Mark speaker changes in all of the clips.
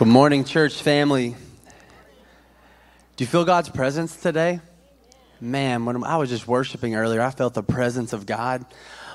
Speaker 1: Good morning, church family. Do you feel God's presence today? Man, when I was just worshiping earlier, I felt the presence of God.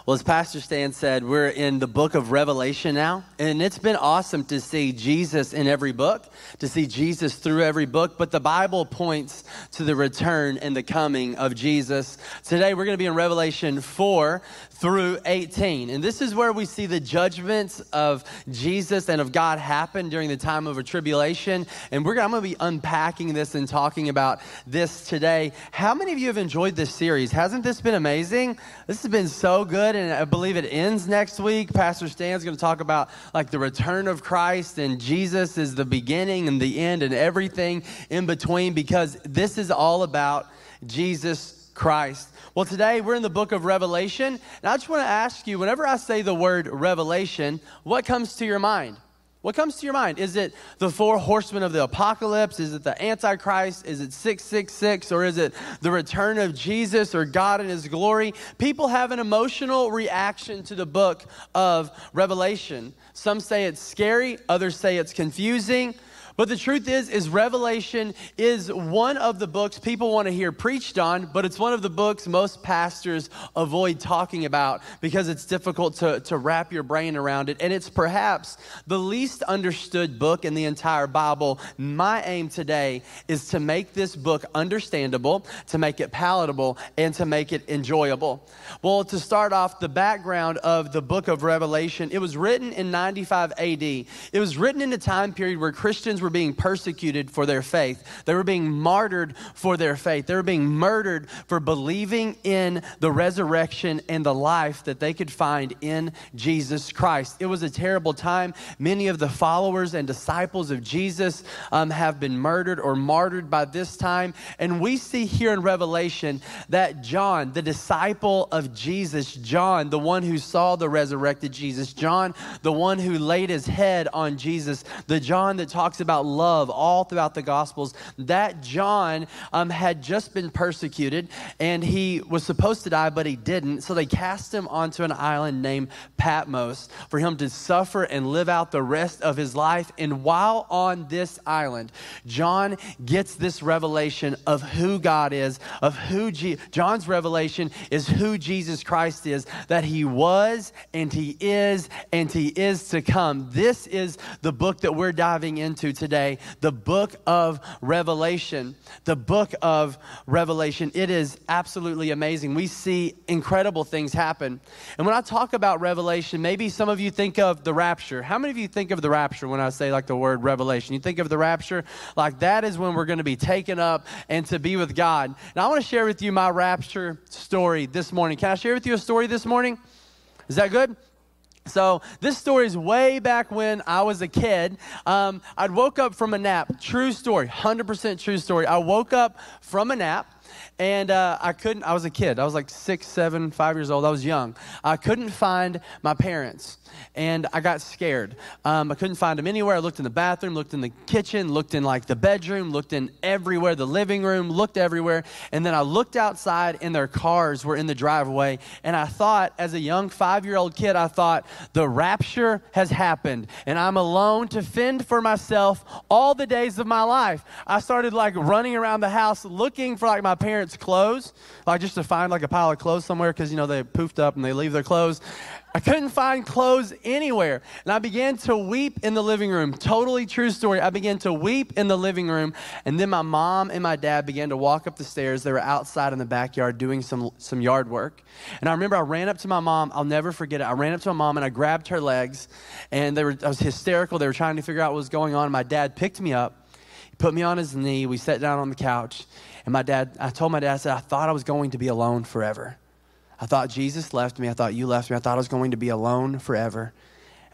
Speaker 1: Well, as Pastor Stan said, we're in the book of Revelation now, and it's been awesome to see Jesus in every book, to see Jesus through every book, but the Bible points to the return and the coming of Jesus. Today, we're going to be in Revelation 4 through 18, and this is where we see the judgments of Jesus and of God happen during the time of a tribulation, and we're, I'm going to be unpacking this and talking about this today. How many of you have enjoyed this series? Hasn't this been amazing? This has been so good and I believe it ends next week. Pastor Stan's going to talk about like the return of Christ, and Jesus is the beginning and the end and everything in between because this is all about Jesus Christ. Well, today we're in the book of Revelation, and I just want to ask you whenever I say the word revelation, what comes to your mind? What comes to your mind? Is it the four horsemen of the apocalypse? Is it the Antichrist? Is it 666? Or is it the return of Jesus or God in his glory? People have an emotional reaction to the book of Revelation. Some say it's scary, others say it's confusing. But the truth is, is Revelation is one of the books people want to hear preached on, but it's one of the books most pastors avoid talking about because it's difficult to, to wrap your brain around it. And it's perhaps the least understood book in the entire Bible. My aim today is to make this book understandable, to make it palatable, and to make it enjoyable. Well, to start off, the background of the book of Revelation, it was written in 95 AD. It was written in a time period where Christians were being persecuted for their faith. They were being martyred for their faith. They were being murdered for believing in the resurrection and the life that they could find in Jesus Christ. It was a terrible time. Many of the followers and disciples of Jesus um, have been murdered or martyred by this time. And we see here in Revelation that John, the disciple of Jesus, John, the one who saw the resurrected Jesus, John, the one who laid his head on Jesus, the John that talks about about love all throughout the Gospels. That John um, had just been persecuted and he was supposed to die, but he didn't. So they cast him onto an island named Patmos for him to suffer and live out the rest of his life. And while on this island, John gets this revelation of who God is, of who Je- John's revelation is who Jesus Christ is, that he was and he is and he is to come. This is the book that we're diving into today today the book of Revelation. The book of Revelation. It is absolutely amazing. We see incredible things happen. And when I talk about Revelation, maybe some of you think of the rapture. How many of you think of the rapture when I say like the word Revelation? You think of the rapture like that is when we're going to be taken up and to be with God. And I want to share with you my rapture story this morning. Can I share with you a story this morning? Is that good? So this story is way back when I was a kid. Um, I'd woke up from a nap. True story, 100% true story. I woke up from a nap and uh, I couldn't, I was a kid. I was like six, seven, five years old. I was young. I couldn't find my parents and I got scared. Um, I couldn't find them anywhere. I looked in the bathroom, looked in the kitchen, looked in like the bedroom, looked in everywhere, the living room, looked everywhere. And then I looked outside and their cars were in the driveway. And I thought, as a young five year old kid, I thought, the rapture has happened and I'm alone to fend for myself all the days of my life. I started like running around the house looking for like my parents' clothes, like just to find like a pile of clothes somewhere because, you know, they poofed up and they leave their clothes. I couldn't find clothes anywhere. And I began to weep in the living room. Totally true story. I began to weep in the living room. And then my mom and my dad began to walk up the stairs. They were outside in the backyard doing some, some yard work. And I remember I ran up to my mom. I'll never forget it. I ran up to my mom and I grabbed her legs. And they were, I was hysterical. They were trying to figure out what was going on. My dad picked me up, put me on his knee. We sat down on the couch. And my dad, I told my dad, I said, I thought I was going to be alone forever. I thought Jesus left me. I thought you left me. I thought I was going to be alone forever.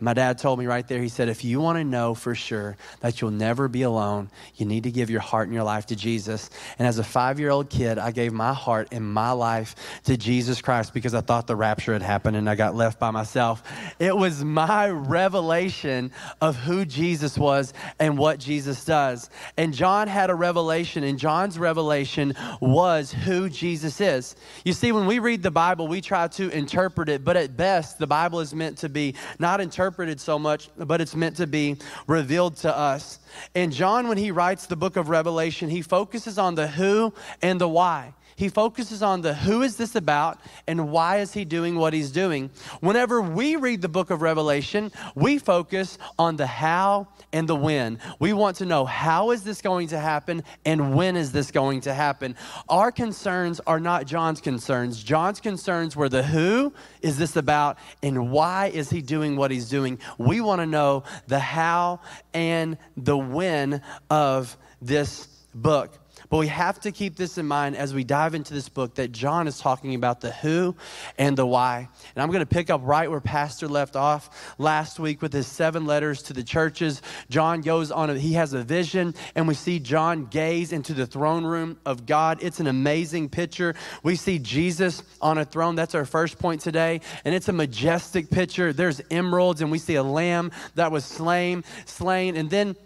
Speaker 1: And my dad told me right there, he said, if you want to know for sure that you'll never be alone, you need to give your heart and your life to Jesus. And as a five year old kid, I gave my heart and my life to Jesus Christ because I thought the rapture had happened and I got left by myself. It was my revelation of who Jesus was and what Jesus does. And John had a revelation, and John's revelation was who Jesus is. You see, when we read the Bible, we try to interpret it, but at best, the Bible is meant to be not interpreted so much, but it's meant to be revealed to us. And John, when he writes the book of Revelation, he focuses on the who and the why. He focuses on the who is this about and why is he doing what he's doing. Whenever we read the book of Revelation, we focus on the how and the when. We want to know how is this going to happen and when is this going to happen. Our concerns are not John's concerns. John's concerns were the who is this about and why is he doing what he's doing. We want to know the how and the when of this book. But we have to keep this in mind as we dive into this book that John is talking about the who and the why. And I'm going to pick up right where Pastor left off last week with his seven letters to the churches. John goes on, a, he has a vision, and we see John gaze into the throne room of God. It's an amazing picture. We see Jesus on a throne. That's our first point today. And it's a majestic picture. There's emeralds, and we see a lamb that was slain, slain. And then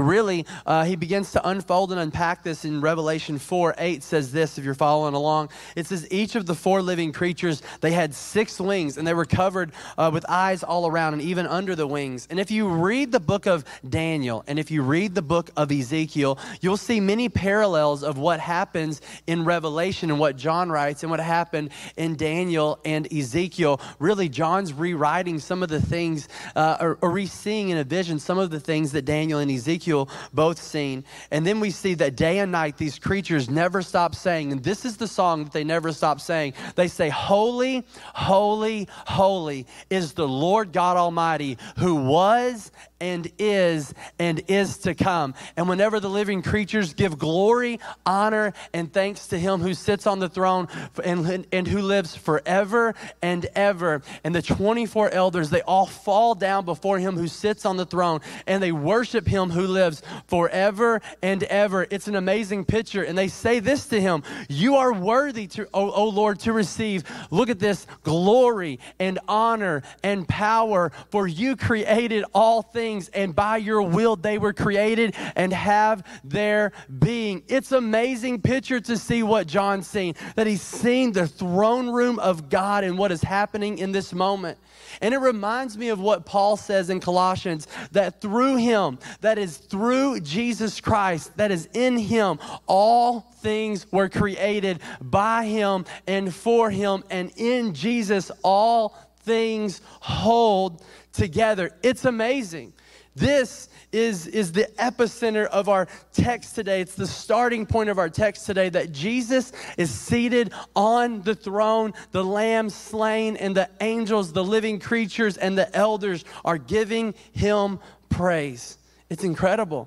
Speaker 1: really uh, he begins to unfold and unpack this in revelation 4 8 says this if you're following along. It says each of the four living creatures they had six wings and they were covered uh, with eyes all around and even under the wings. And if you read the book of daniel and if you read the book of ezekiel you'll see many parallels of what happens in revelation and what john writes and what happened in daniel and ezekiel. Really john's rewriting some of the things uh, or, or re-seeing in a vision some of the things that daniel and ezekiel Ezekiel both seen. And then we see that day and night these creatures never stop saying, and this is the song that they never stop saying. They say, Holy, holy, holy is the Lord God Almighty who was and is and is to come. And whenever the living creatures give glory, honor, and thanks to him who sits on the throne and, and who lives forever and ever, and the 24 elders, they all fall down before him who sits on the throne and they worship him who lives forever and ever. It's an amazing picture. And they say this to him You are worthy to, O, o Lord, to receive, look at this, glory and honor and power, for you created all things, and by your will they were created and have their being. It's amazing picture to see what John's seen, that he's seen the throne room of God and what is happening in this moment. And it reminds me of what Paul says in Colossians that through him, that is through Jesus Christ, that is in him, all things were created by him and for him. And in Jesus, all things hold together. It's amazing. This is, is the epicenter of our text today. It's the starting point of our text today that Jesus is seated on the throne, the Lamb slain, and the angels, the living creatures, and the elders are giving him praise. It's incredible.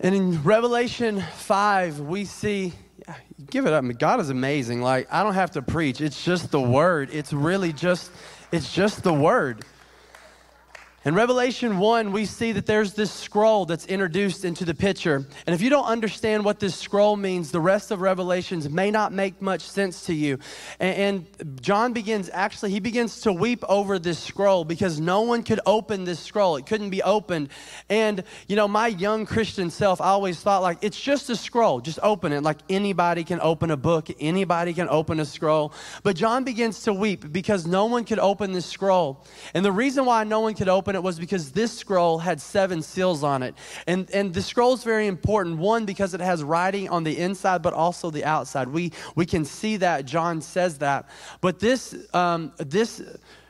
Speaker 1: And in Revelation 5, we see, give it up. God is amazing. Like, I don't have to preach, it's just the word. It's really just, it's just the word. In Revelation 1, we see that there's this scroll that's introduced into the picture. And if you don't understand what this scroll means, the rest of Revelations may not make much sense to you. And, and, John begins, actually, he begins to weep over this scroll because no one could open this scroll. It couldn't be opened. And, you know, my young Christian self, I always thought, like, it's just a scroll. Just open it. Like anybody can open a book, anybody can open a scroll. But John begins to weep because no one could open this scroll. And the reason why no one could open open it was because this scroll had seven seals on it. And, and the scroll is very important. One, because it has writing on the inside, but also the outside. We, we can see that. John says that. But this, um, this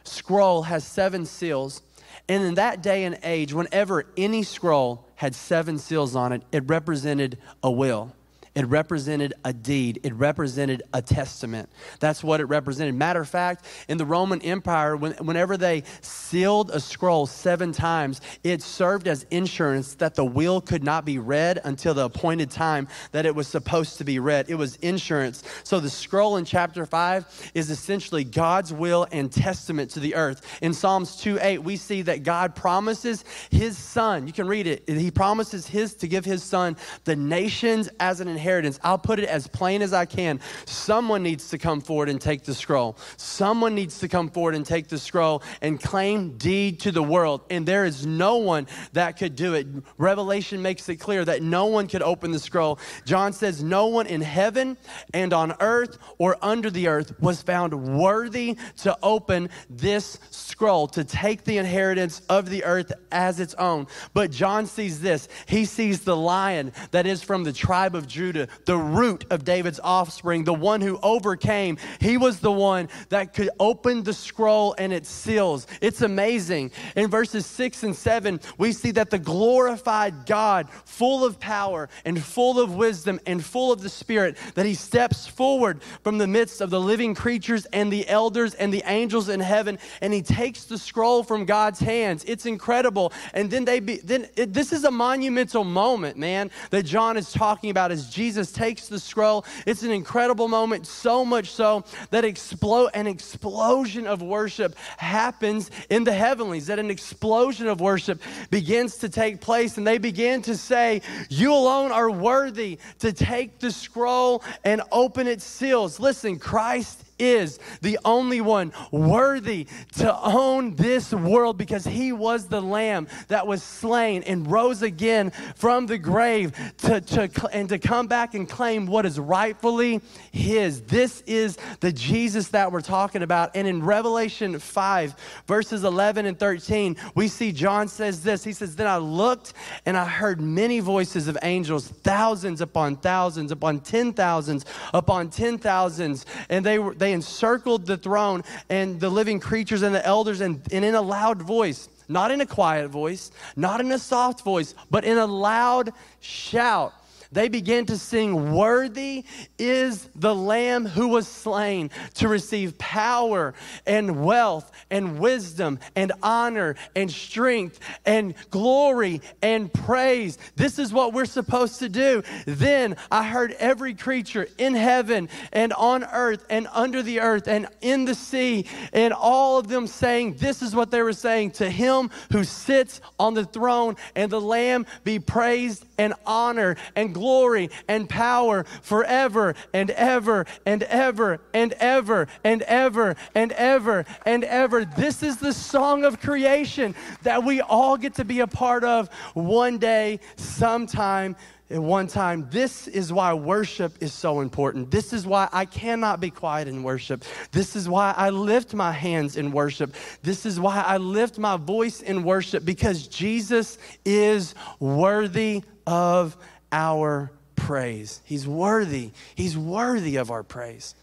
Speaker 1: scroll has seven seals. And in that day and age, whenever any scroll had seven seals on it, it represented a will. It represented a deed. It represented a testament. That's what it represented. Matter of fact, in the Roman Empire, when, whenever they sealed a scroll seven times, it served as insurance that the will could not be read until the appointed time that it was supposed to be read. It was insurance. So the scroll in chapter 5 is essentially God's will and testament to the earth. In Psalms 2 8, we see that God promises his son. You can read it. He promises his to give his son the nations as an inheritance. I'll put it as plain as I can. Someone needs to come forward and take the scroll. Someone needs to come forward and take the scroll and claim deed to the world. And there is no one that could do it. Revelation makes it clear that no one could open the scroll. John says, No one in heaven and on earth or under the earth was found worthy to open this scroll, to take the inheritance of the earth as its own. But John sees this. He sees the lion that is from the tribe of Judah, the root of David's offspring, the one who overcame. He was the one that could open the scroll and its seals. It's amazing. In verses 6 and 7, we see that the glorified God, full of power and full of wisdom and full of the Spirit, that he steps forward from the midst of the living creatures and the elders and the angels in heaven, and he takes the scroll from God's hands. It's incredible. And then they be, then it, this is a monumental moment, man, that John is talking about as Jesus takes the scroll. It's an incredible moment, so much so that explode an explosion of worship happens in the heavenlies, that an explosion of worship begins to take place, and they begin to say, You alone are worthy to take the scroll and open its seals. Listen, Christ is the only one worthy to own this world because he was the lamb that was slain and rose again from the grave to, to, and to come back and claim what is rightfully his. This is the Jesus that we're talking about. And in Revelation 5, verses 11 and 13, we see John says this. He says, Then I looked and I heard many voices of angels, thousands upon thousands, upon ten thousands, upon ten thousands, and they were they they encircled the throne and the living creatures and the elders, and, and in a loud voice, not in a quiet voice, not in a soft voice, but in a loud shout they began to sing, Worthy is the Lamb who was slain to receive power and wealth and wisdom and honor and strength and glory and praise. This is what we're supposed to do. Then I heard every creature in heaven and on earth and under the earth and in the sea, and all of them saying, This is what they were saying to him who sits on the throne and the Lamb be praised and honor and glory and power forever and ever and ever and ever and ever and ever and ever. This is the song of creation that we all get to be a part of one day, sometime at one time. This is why worship is so important. This is why I cannot be quiet in worship. This is why I lift my hands in worship. This is why I lift my voice in worship because Jesus is worthy of our praise. He's worthy. He's worthy of our praise.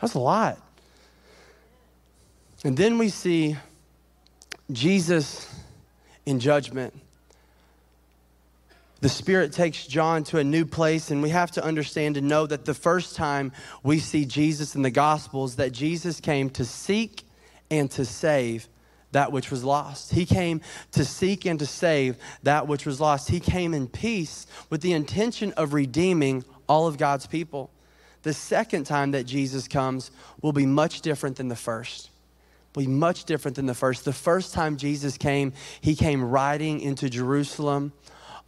Speaker 1: That's a lot. And then we see Jesus in judgment. The Spirit takes John to a new place, and we have to understand and know that the first time we see Jesus in the Gospels, that Jesus came to seek and to save that which was lost. He came to seek and to save that which was lost. He came in peace with the intention of redeeming all of God's people. The second time that Jesus comes will be much different than the first. Will be much different than the first. The first time Jesus came, he came riding into Jerusalem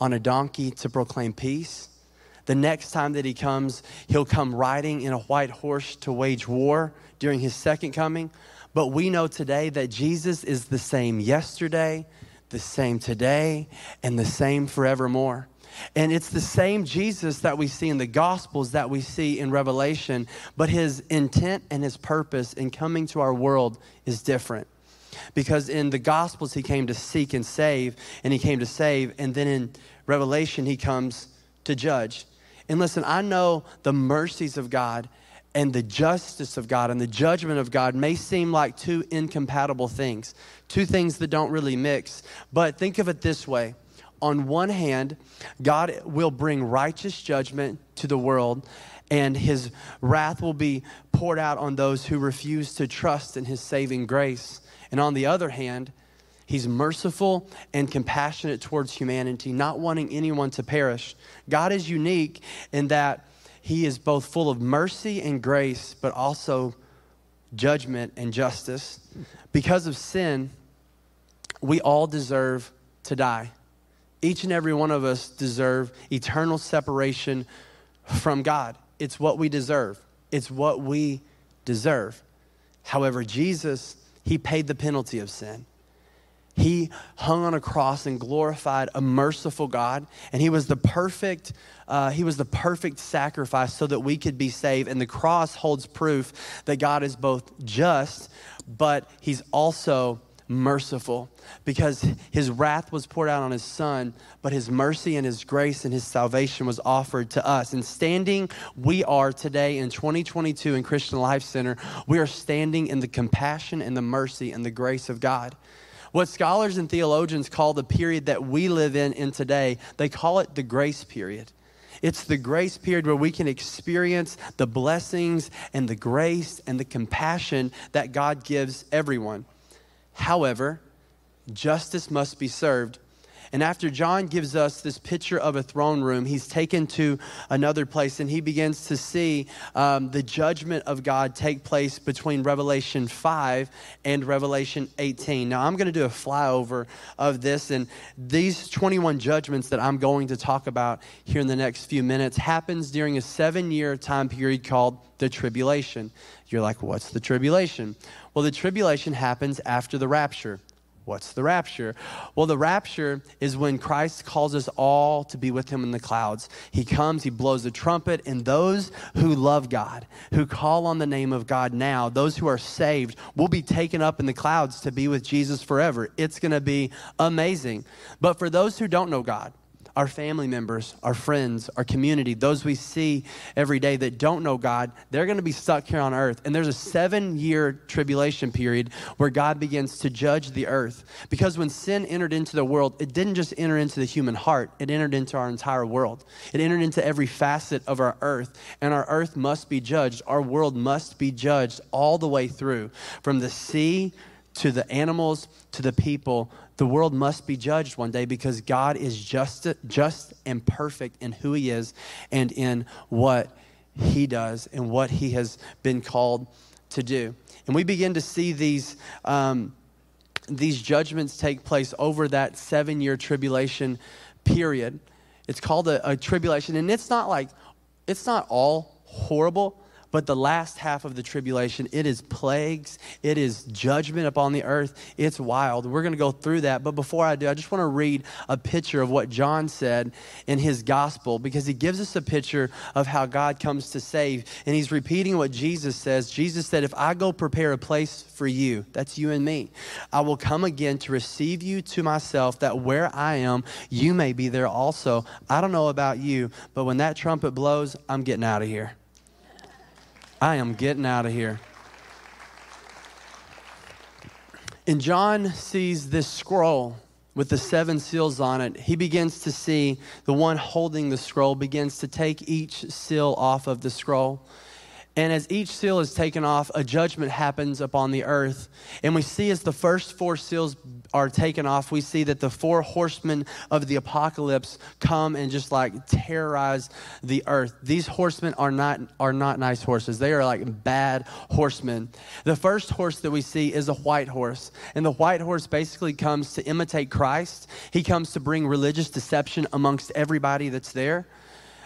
Speaker 1: on a donkey to proclaim peace. The next time that he comes, he'll come riding in a white horse to wage war during his second coming. But we know today that Jesus is the same yesterday, the same today, and the same forevermore. And it's the same Jesus that we see in the Gospels that we see in Revelation, but his intent and his purpose in coming to our world is different. Because in the Gospels, he came to seek and save, and he came to save. And then in Revelation, he comes to judge. And listen, I know the mercies of God and the justice of God and the judgment of God may seem like two incompatible things, two things that don't really mix. But think of it this way on one hand, God will bring righteous judgment to the world, and his wrath will be poured out on those who refuse to trust in his saving grace. And on the other hand, He's merciful and compassionate towards humanity, not wanting anyone to perish. God is unique in that he is both full of mercy and grace, but also judgment and justice. Because of sin, we all deserve to die. Each and every one of us deserve eternal separation from God. It's what we deserve. It's what we deserve. However, Jesus, he paid the penalty of sin. He hung on a cross and glorified a merciful God, and he was the perfect. Uh, he was the perfect sacrifice so that we could be saved. And the cross holds proof that God is both just, but He's also merciful because his wrath was poured out on his son, but his mercy and his grace and his salvation was offered to us. And standing, we are today in 2022 in Christian Life Center, we are standing in the compassion and the mercy and the grace of God. What scholars and theologians call the period that we live in in today, they call it the grace period. It's the grace period where we can experience the blessings and the grace and the compassion that God gives everyone. However, justice must be served. And after John gives us this picture of a throne room, he's taken to another place and he begins to see um, the judgment of God take place between Revelation 5 and Revelation 18. Now, I'm going to do a flyover of this, and these 21 judgments that I'm going to talk about here in the next few minutes happens during a seven year time period called the tribulation. You're like, what's the tribulation? Well, the tribulation happens after the rapture. What's the rapture? Well, the rapture is when Christ calls us all to be with him in the clouds. He comes, he blows the trumpet, and those who love God, who call on the name of God now, those who are saved, will be taken up in the clouds to be with Jesus forever. It's going to be amazing. But for those who don't know God, our family members, our friends, our community, those we see every day that don't know God, they're going to be stuck here on earth. And there's a seven year tribulation period where God begins to judge the earth. Because when sin entered into the world, it didn't just enter into the human heart, it entered into our entire world. It entered into every facet of our earth. And our earth must be judged. Our world must be judged all the way through from the sea to the animals, to the people, the world must be judged one day because God is just, just and perfect in who He is and in what He does and what He has been called to do. And we begin to see these, um, these judgments take place over that seven year tribulation period. It's called a, a tribulation, and it's not like, it's not all horrible but the last half of the tribulation, it is plagues, it is judgment upon the earth. It's wild. We're going to go through that. But before I do, I just want to read a picture of what John said in his gospel because he gives us a picture of how God comes to save. And he's repeating what Jesus says. Jesus said, If I go prepare a place for you, that's you and me, I will come again to receive you to myself, that where I am, you may be there also. I don't know about you, but when that trumpet blows, I'm getting out of here. I am getting out of here. And John sees this scroll with the seven seals on it. He begins to see the one holding the scroll begins to take each seal off of the scroll. And as each seal is taken off, a judgment happens upon the earth. And we see as the first four seals are taken off, we see that the four horsemen of the apocalypse come and just like terrorize the earth. These horsemen are not, are not nice horses, they are like bad horsemen. The first horse that we see is a white horse. And the white horse basically comes to imitate Christ, he comes to bring religious deception amongst everybody that's there.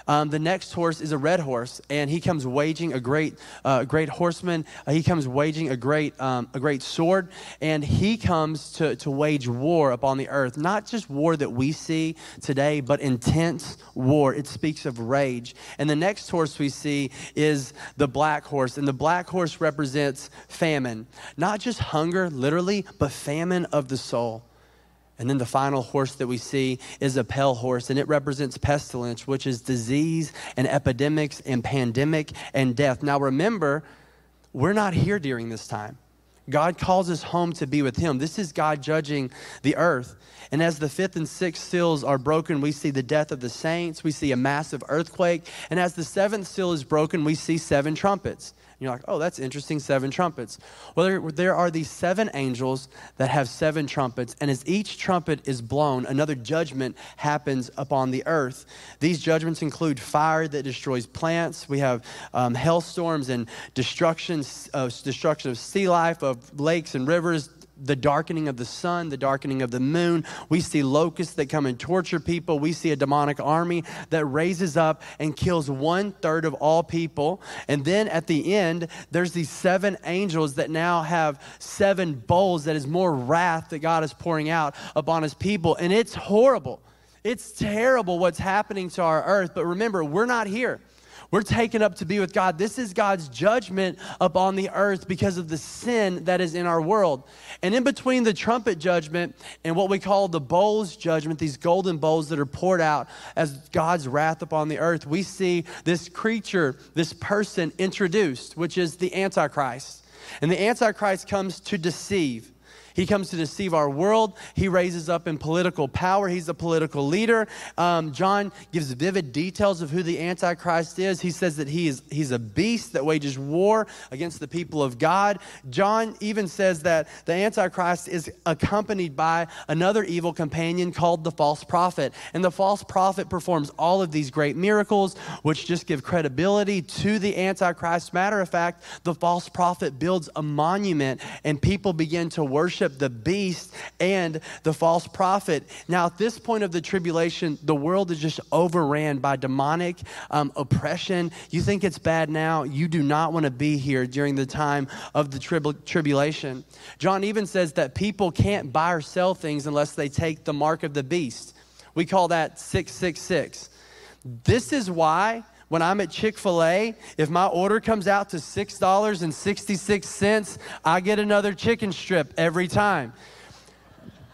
Speaker 1: Um, the next horse is a red horse, and he comes waging a great, uh, great horseman. Uh, he comes waging a great, um, a great sword, and he comes to, to wage war upon the earth. Not just war that we see today, but intense war. It speaks of rage. And the next horse we see is the black horse, and the black horse represents famine, not just hunger, literally, but famine of the soul. And then the final horse that we see is a pale horse, and it represents pestilence, which is disease and epidemics and pandemic and death. Now remember, we're not here during this time. God calls us home to be with Him. This is God judging the earth. And as the fifth and sixth seals are broken, we see the death of the saints, we see a massive earthquake. And as the seventh seal is broken, we see seven trumpets you're like, oh, that's interesting, seven trumpets. Well, there, there, are these seven angels that have seven trumpets, and as each trumpet is blown, another judgment happens upon the earth. These judgments include fire that destroys plants. We have um, hailstorms and destruction, uh, destruction of sea life, of lakes and rivers, the darkening of the sun, the darkening of the moon. We see locusts that come and torture people. We see a demonic army that raises up and kills one third of all people. And then at the end, there's these seven angels that now have seven bowls that is more wrath that God is pouring out upon his people. And it's horrible. It's terrible what's happening to our earth. But remember, we're not here. We're taken up to be with God. This is God's judgment upon the earth because of the sin that is in our world. And in between the trumpet judgment and what we call the bowls judgment, these golden bowls that are poured out as God's wrath upon the earth, we see this creature, this person introduced, which is the Antichrist. And the Antichrist comes to deceive. He comes to deceive our world. He raises up in political power. He's a political leader. Um, John gives vivid details of who the Antichrist is. He says that he is he's a beast that wages war against the people of God. John even says that the Antichrist is accompanied by another evil companion called the false prophet. And the false prophet performs all of these great miracles, which just give credibility to the Antichrist. Matter of fact, the false prophet builds a monument and people begin to worship worship the beast and the false prophet. Now, at this point of the tribulation, the world is just overran by demonic um, oppression. You think it's bad now? You do not want to be here during the time of the trib- tribulation. John even says that people can't buy or sell things unless they take the mark of the beast. We call that 666. This is why when I'm at Chick fil A, if my order comes out to $6.66, I get another chicken strip every time.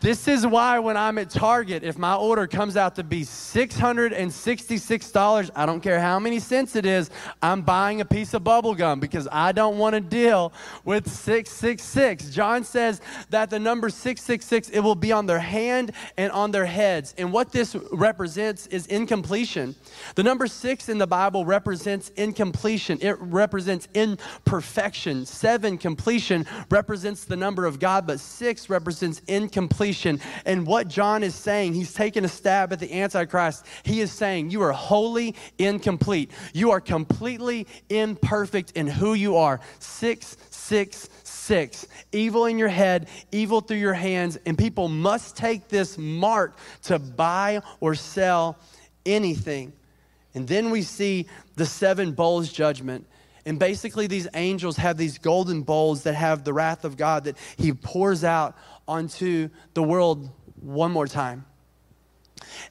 Speaker 1: This is why when I'm at Target, if my order comes out to be $666, I don't care how many cents it is, I'm buying a piece of bubble gum because I don't want to deal with 666. John says that the number 666, it will be on their hand and on their heads. And what this represents is incompletion. The number six in the Bible represents incompletion, it represents imperfection. Seven, completion, represents the number of God, but six represents incompletion And what John is saying, he's taking a stab at the Antichrist. He is saying, You are wholly incomplete. You are completely imperfect in who you are. Six, six, six. Evil in your head, evil through your hands. And people must take this mark to buy or sell anything. And then we see the seven bowls judgment. And basically, these angels have these golden bowls that have the wrath of God that He pours out onto the world one more time.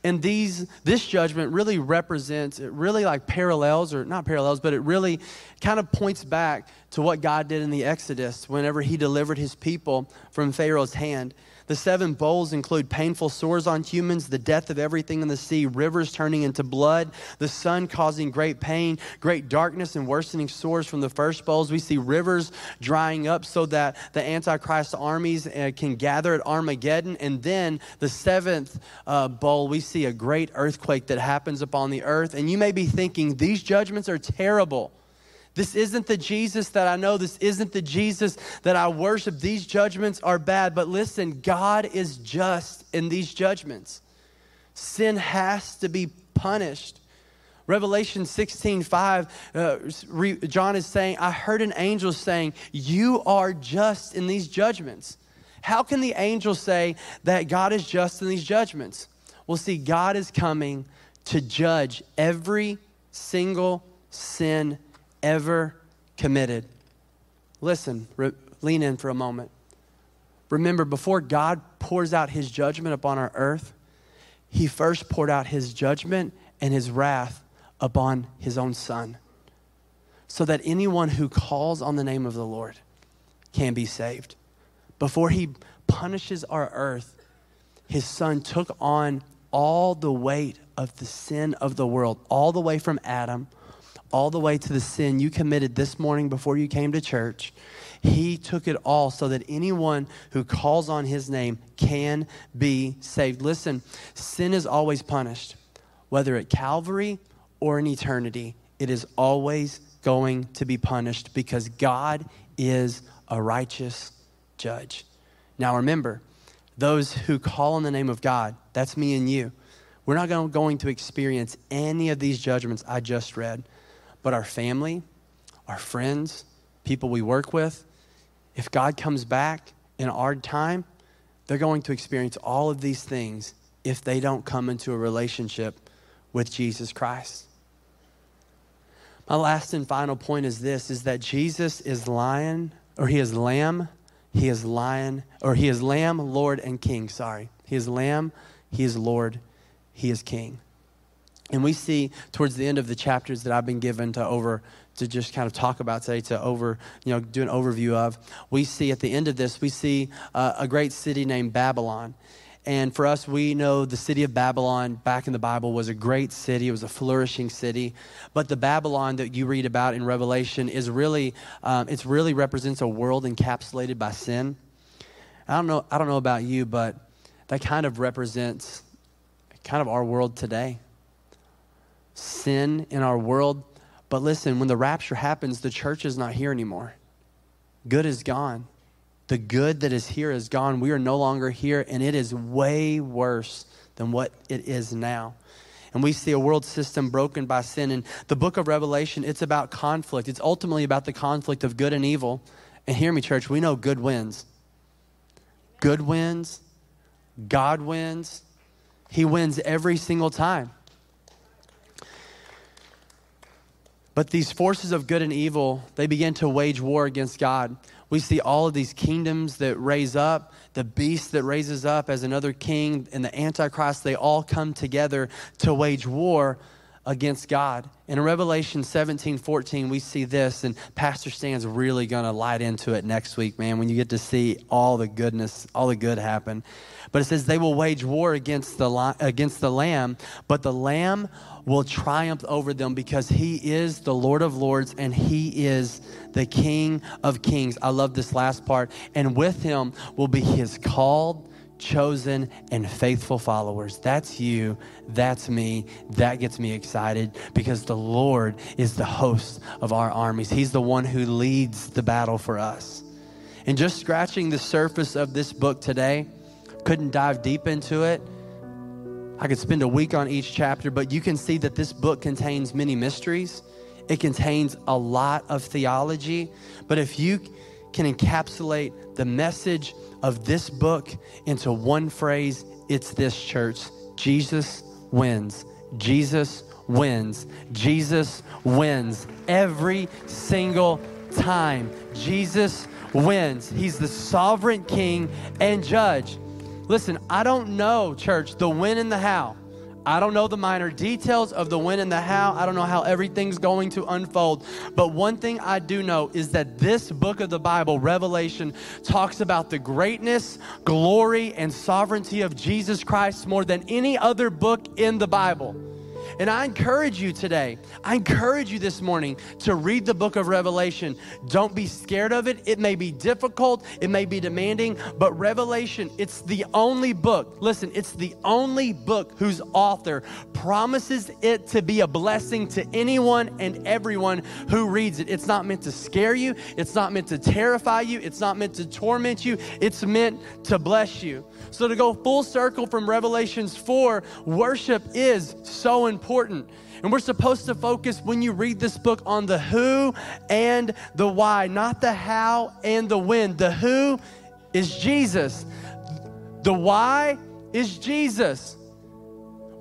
Speaker 1: And these, this judgment really represents, it really like parallels, or not parallels, but it really kind of points back to what God did in the Exodus whenever he delivered his people from Pharaoh's hand. The seven bowls include painful sores on humans, the death of everything in the sea, rivers turning into blood, the sun causing great pain, great darkness, and worsening sores from the first bowls. We see rivers drying up so that the Antichrist armies uh, can gather at Armageddon. And then the seventh uh, bowl, we see a great earthquake that happens upon the earth. And you may be thinking, these judgments are terrible. This isn't the Jesus that I know. This isn't the Jesus that I worship. These judgments are bad. But listen, God is just in these judgments. Sin has to be punished. Revelation 16, 5, uh, John is saying, I heard an angel saying, You are just in these judgments. How can the angel say that God is just in these judgments? Well, see, God is coming to judge every single sin ever committed. Listen, re- lean in for a moment. Remember, before God pours out his judgment upon our earth, he first poured out his judgment and his wrath upon his own son, so that anyone who calls on the name of the Lord can be saved. Before he punishes our earth, his son took on all the weight of the sin of the world, all the way from Adam all the way to the sin you committed this morning before you came to church. He took it all so that anyone who calls on his name can be saved. Listen, sin is always punished, whether at Calvary or in eternity. It is always going to be punished because God is a righteous judge. Now remember, those who call on the name of God, that's me and you, we're not going to experience any of these judgments I just read but our family, our friends, people we work with. If God comes back in our time, they're going to experience all of these things if they don't come into a relationship with Jesus Christ. My last and final point is this is that Jesus is lion or he is lamb, he is lion or he is lamb, lord and king, sorry. He is lamb, he is lord, he is king. And we see towards the end of the chapters that I've been given to over to just kind of talk about today, to over, you know, do an overview of, we see at the end of this, we see uh, a great city named Babylon. And for us, we know the city of Babylon back in the Bible was a great city. It was a flourishing city. But the Babylon that you read about in Revelation is really, um, it really represents a world encapsulated by sin. I don't know, I don't know about you, but that kind of represents kind of our world today. Sin in our world. But listen, when the rapture happens, the church is not here anymore. Good is gone. The good that is here is gone. We are no longer here, and it is way worse than what it is now. And we see a world system broken by sin. And the book of Revelation, it's about conflict. It's ultimately about the conflict of good and evil. And hear me, church, we know good wins. Good wins. God wins. He wins every single time. But these forces of good and evil, they begin to wage war against God. We see all of these kingdoms that raise up, the beast that raises up as another king, and the Antichrist, they all come together to wage war against God. In Revelation 17, 14, we see this, and Pastor Stan's really going to light into it next week, man, when you get to see all the goodness, all the good happen. But it says they will wage war against the, against the Lamb, but the Lamb will triumph over them because he is the Lord of Lords and he is the King of Kings. I love this last part. And with him will be his called, chosen, and faithful followers. That's you. That's me. That gets me excited because the Lord is the host of our armies. He's the one who leads the battle for us. And just scratching the surface of this book today, couldn't dive deep into it I could spend a week on each chapter, but you can see that this book contains many mysteries. It contains a lot of theology. But if you can encapsulate the message of this book into one phrase, it's this church Jesus wins. Jesus wins. Jesus wins every single time. Jesus wins. He's the sovereign king and judge. Listen, I don't know, church, the when and the how. I don't know the minor details of the when and the how. I don't know how everything's going to unfold. But one thing I do know is that this book of the Bible, Revelation, talks about the greatness, glory, and sovereignty of Jesus Christ more than any other book in the Bible. And I encourage you today, I encourage you this morning to read the book of Revelation. Don't be scared of it. It may be difficult, it may be demanding, but Revelation, it's the only book, listen, it's the only book whose author promises it to be a blessing to anyone and everyone who reads it. It's not meant to scare you, it's not meant to terrify you, it's not meant to torment you, it's meant to bless you. So, to go full circle from Revelations 4, worship is so important. And we're supposed to focus when you read this book on the who and the why, not the how and the when. The who is Jesus, the why is Jesus.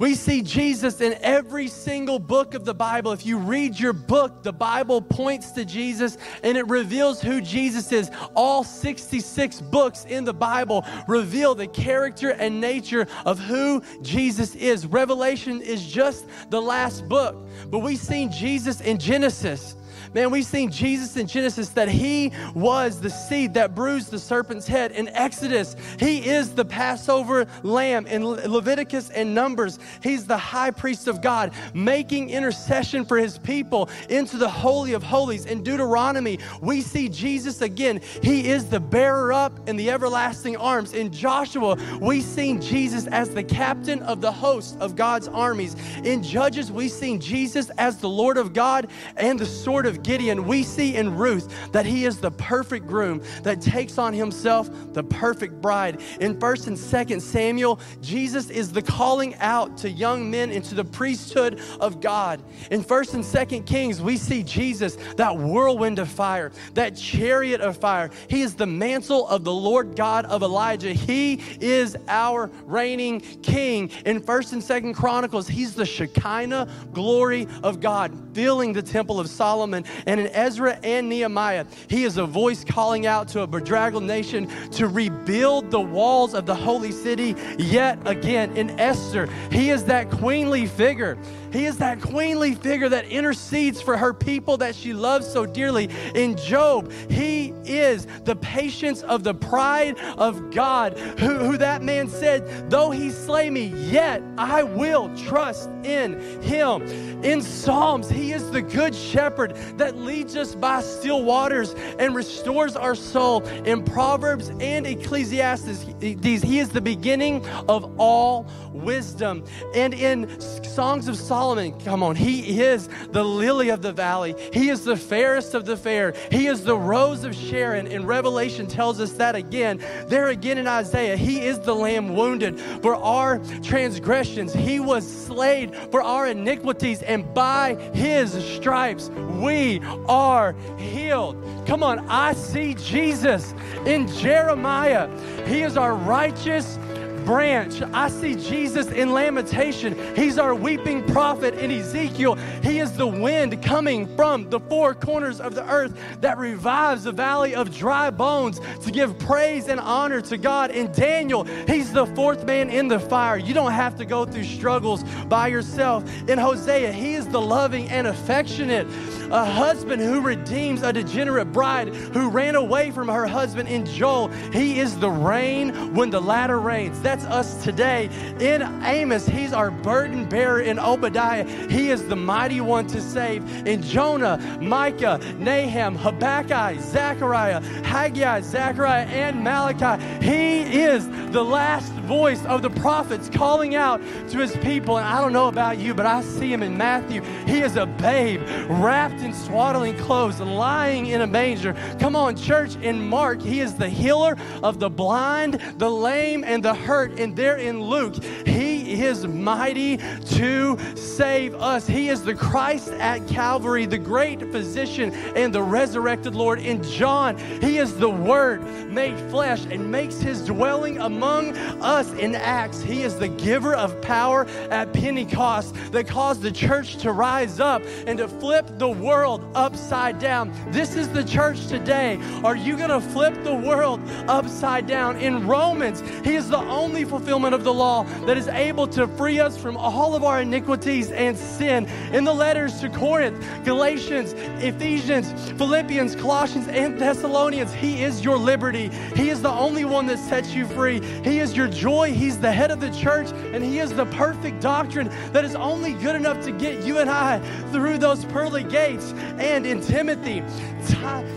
Speaker 1: We see Jesus in every single book of the Bible. If you read your book, the Bible points to Jesus and it reveals who Jesus is. All 66 books in the Bible reveal the character and nature of who Jesus is. Revelation is just the last book, but we've seen Jesus in Genesis. Man, we've seen Jesus in Genesis that he was the seed that bruised the serpent's head. In Exodus, he is the Passover lamb. In Leviticus and Numbers, he's the high priest of God, making intercession for his people into the Holy of Holies. In Deuteronomy, we see Jesus again. He is the bearer up in the everlasting arms. In Joshua, we see Jesus as the captain of the host of God's armies. In Judges, we see Jesus as the Lord of God and the sword of Gideon, we see in Ruth that he is the perfect groom that takes on himself the perfect bride. In 1st and 2nd Samuel, Jesus is the calling out to young men into the priesthood of God. In 1st and 2nd Kings, we see Jesus, that whirlwind of fire, that chariot of fire. He is the mantle of the Lord God of Elijah. He is our reigning king. In 1st and 2nd Chronicles, he's the Shekinah glory of God, filling the temple of Solomon. And in Ezra and Nehemiah, he is a voice calling out to a bedraggled nation to rebuild the walls of the holy city yet again. In Esther, he is that queenly figure he is that queenly figure that intercedes for her people that she loves so dearly. In Job, he is the patience of the pride of God, who, who that man said, Though he slay me, yet I will trust in him. In Psalms, he is the good shepherd that leads us by still waters and restores our soul. In Proverbs and Ecclesiastes, he is the beginning of all wisdom. And in Songs of Solomon, come on, he is the lily of the valley. He is the fairest of the fair. He is the rose of Sharon. In Revelation tells us that again. There again in Isaiah, he is the lamb wounded for our transgressions. He was slain for our iniquities, and by his stripes we are healed. Come on, I see Jesus in Jeremiah. He is our righteous branch. I see Jesus in lamentation. He's our weeping prophet in Ezekiel. He is the wind coming from the four corners of the earth that revives the valley of dry bones to give praise and honor to God. In Daniel, he's the fourth man in the fire. You don't have to go through struggles by yourself. In Hosea, he is the loving and affectionate a husband who redeems a degenerate bride who ran away from her husband in Joel. He is the rain when the latter rains. That's us today. In Amos, he's our burden bearer. In Obadiah, he is the mighty one to save. In Jonah, Micah, Nahum, Habakkuk, Zechariah, Haggai, Zechariah, and Malachi, he is the last voice of the prophets calling out to his people. And I don't know about you, but I see him in Matthew. He is a babe wrapped in swaddling clothes, lying in a manger. Come on, church. In Mark, he is the healer of the blind, the lame, and the hurt. And there in Luke, he is mighty to save us. He is the Christ at Calvary, the great physician and the resurrected Lord. In John, he is the Word made flesh and makes his dwelling among us in Acts. He is the giver of power at Pentecost that caused the church to rise up and to flip the world upside down. This is the church today. Are you going to flip the world upside down? In Romans, he is the only fulfillment of the law that is able to free us from all of our iniquities and sin. In the letters to Corinth, Galatians, Ephesians, Philippians, Colossians, and Thessalonians, he is your liberty. He is the only one that sets you free. He is your joy. He's the head of the church, and He is the perfect doctrine that is only good enough to get you and I through those pearly gates. And in Timothy,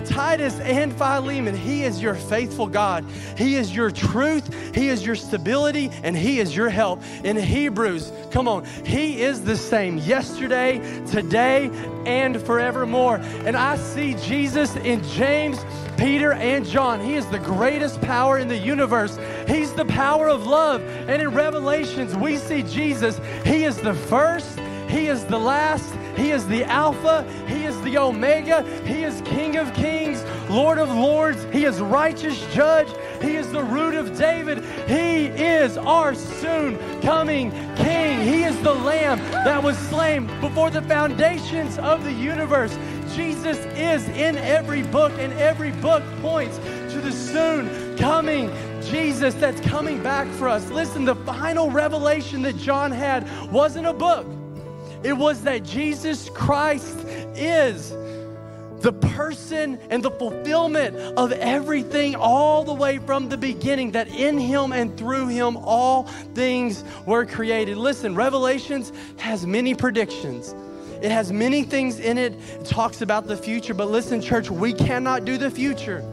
Speaker 1: Titus, and Philemon, He is your faithful God. He is your truth, He is your stability, and He is your help. In Hebrews, come on, He is the same yesterday, today, and forevermore. And I see Jesus in James Peter and John. He is the greatest power in the universe. He's the power of love. And in Revelations, we see Jesus. He is the first, He is the last, He is the Alpha, He is the Omega, He is King of Kings, Lord of Lords, He is righteous judge, He is the root of David, He is our soon coming King. He is the Lamb that was slain before the foundations of the universe. Jesus is in every book, and every book points to the soon coming Jesus that's coming back for us. Listen, the final revelation that John had wasn't a book, it was that Jesus Christ is the person and the fulfillment of everything all the way from the beginning, that in Him and through Him all things were created. Listen, Revelations has many predictions. It has many things in it. It talks about the future. But listen, church, we cannot do the future.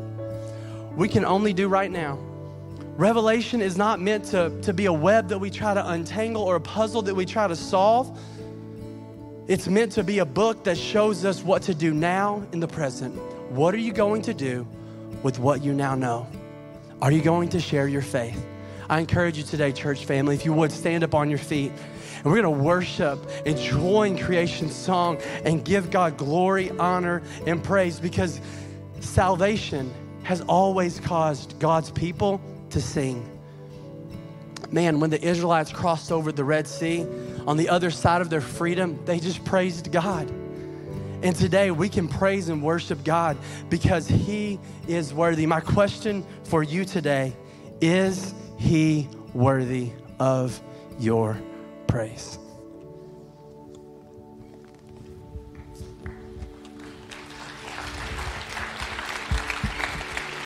Speaker 1: We can only do right now. Revelation is not meant to, to be a web that we try to untangle or a puzzle that we try to solve. It's meant to be a book that shows us what to do now in the present. What are you going to do with what you now know? Are you going to share your faith? I encourage you today, church family, if you would stand up on your feet and we're going to worship and join creation's song and give God glory, honor, and praise because salvation has always caused God's people to sing. Man, when the Israelites crossed over the Red Sea, on the other side of their freedom, they just praised God. And today we can praise and worship God because He is worthy. My question for you today is he worthy of your praise?